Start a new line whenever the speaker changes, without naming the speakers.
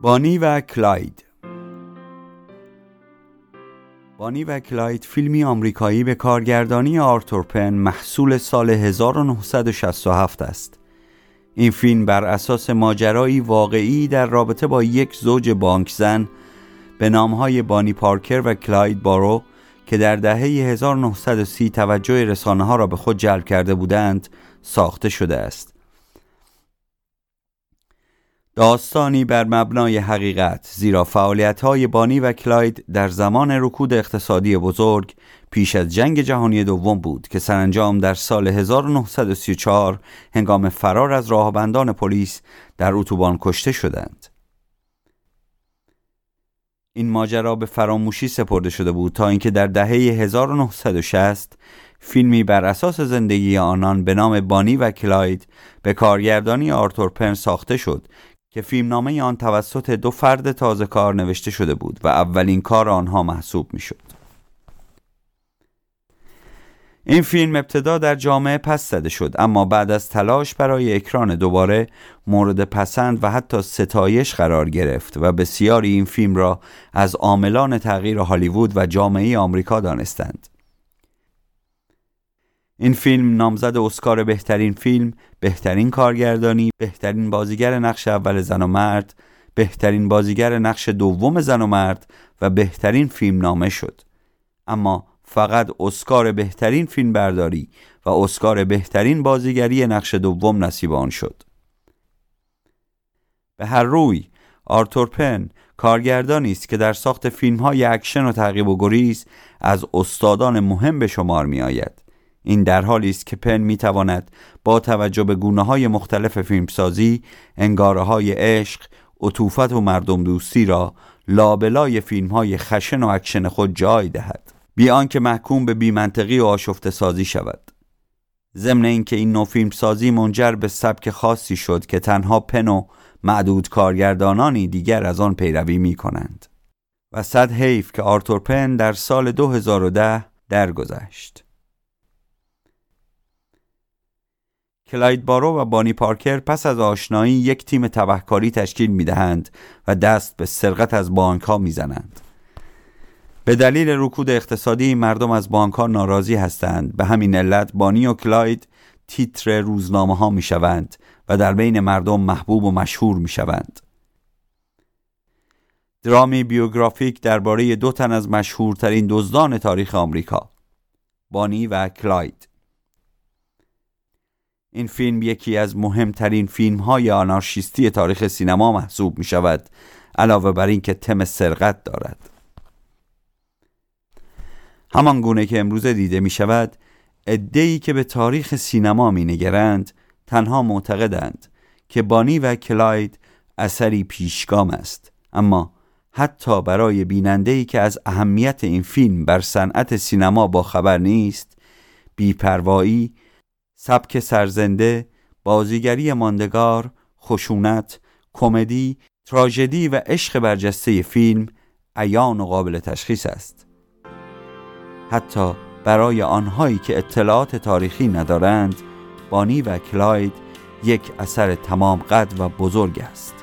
بانی و کلاید. بانی و کلاید فیلمی آمریکایی به کارگردانی آرتور پن محصول سال 1967 است. این فیلم بر اساس ماجرایی واقعی در رابطه با یک زوج بانکزن به نامهای بانی پارکر و کلاید بارو که در دهه 1930 توجه رسانه ها را به خود جلب کرده بودند ساخته شده است. داستانی بر مبنای حقیقت زیرا فعالیت های بانی و کلاید در زمان رکود اقتصادی بزرگ پیش از جنگ جهانی دوم بود که سرانجام در سال 1934 هنگام فرار از راهبندان پلیس در اتوبان کشته شدند. این ماجرا به فراموشی سپرده شده بود تا اینکه در دهه 1960 فیلمی بر اساس زندگی آنان به نام بانی و کلاید به کارگردانی آرتور پن ساخته شد که فیلمنامه آن توسط دو فرد تازه کار نوشته شده بود و اولین کار آنها محسوب می شد. این فیلم ابتدا در جامعه پس زده شد اما بعد از تلاش برای اکران دوباره مورد پسند و حتی ستایش قرار گرفت و بسیاری این فیلم را از عاملان تغییر هالیوود و جامعه آمریکا دانستند. این فیلم نامزد اسکار بهترین فیلم، بهترین کارگردانی، بهترین بازیگر نقش اول زن و مرد، بهترین بازیگر نقش دوم زن و مرد و بهترین فیلم نامه شد. اما فقط اسکار بهترین فیلم برداری و اسکار بهترین بازیگری نقش دوم نصیب آن شد. به هر روی آرتور پن کارگردانی است که در ساخت فیلم های اکشن و تعقیب و گریز از استادان مهم به شمار می آید. این در حالی است که پن می تواند با توجه به گونه های مختلف فیلمسازی انگاره های عشق عطوفت و مردم دوستی را لابلای فیلم های خشن و اکشن خود جای دهد. بی آنکه محکوم به بیمنطقی و آشفته سازی شود. ضمن اینکه این نوع فیلم سازی منجر به سبک خاصی شد که تنها پن و معدود کارگردانانی دیگر از آن پیروی می کنند و صد حیف که آرتور پن در سال 2010 درگذشت. کلاید بارو و بانی پارکر پس از آشنایی یک تیم تبهکاری تشکیل می دهند و دست به سرقت از بانک ها می زنند. به دلیل رکود اقتصادی مردم از بانک ها ناراضی هستند به همین علت بانی و کلاید تیتر روزنامه ها می شوند و در بین مردم محبوب و مشهور می شوند. درامی بیوگرافیک درباره دو تن از مشهورترین دزدان تاریخ آمریکا بانی و کلاید این فیلم یکی از مهمترین فیلم های آنارشیستی تاریخ سینما محسوب می شود علاوه بر اینکه تم سرقت دارد. همان گونه که امروز دیده می شود ادهی که به تاریخ سینما می نگرند تنها معتقدند که بانی و کلاید اثری پیشگام است. اما حتی برای بینندهی که از اهمیت این فیلم بر صنعت سینما با خبر نیست بیپروایی سبک سرزنده، بازیگری ماندگار، خشونت، کمدی، تراژدی و عشق برجسته فیلم عیان و قابل تشخیص است. حتی برای آنهایی که اطلاعات تاریخی ندارند، بانی و کلاید یک اثر تمام قد و بزرگ است.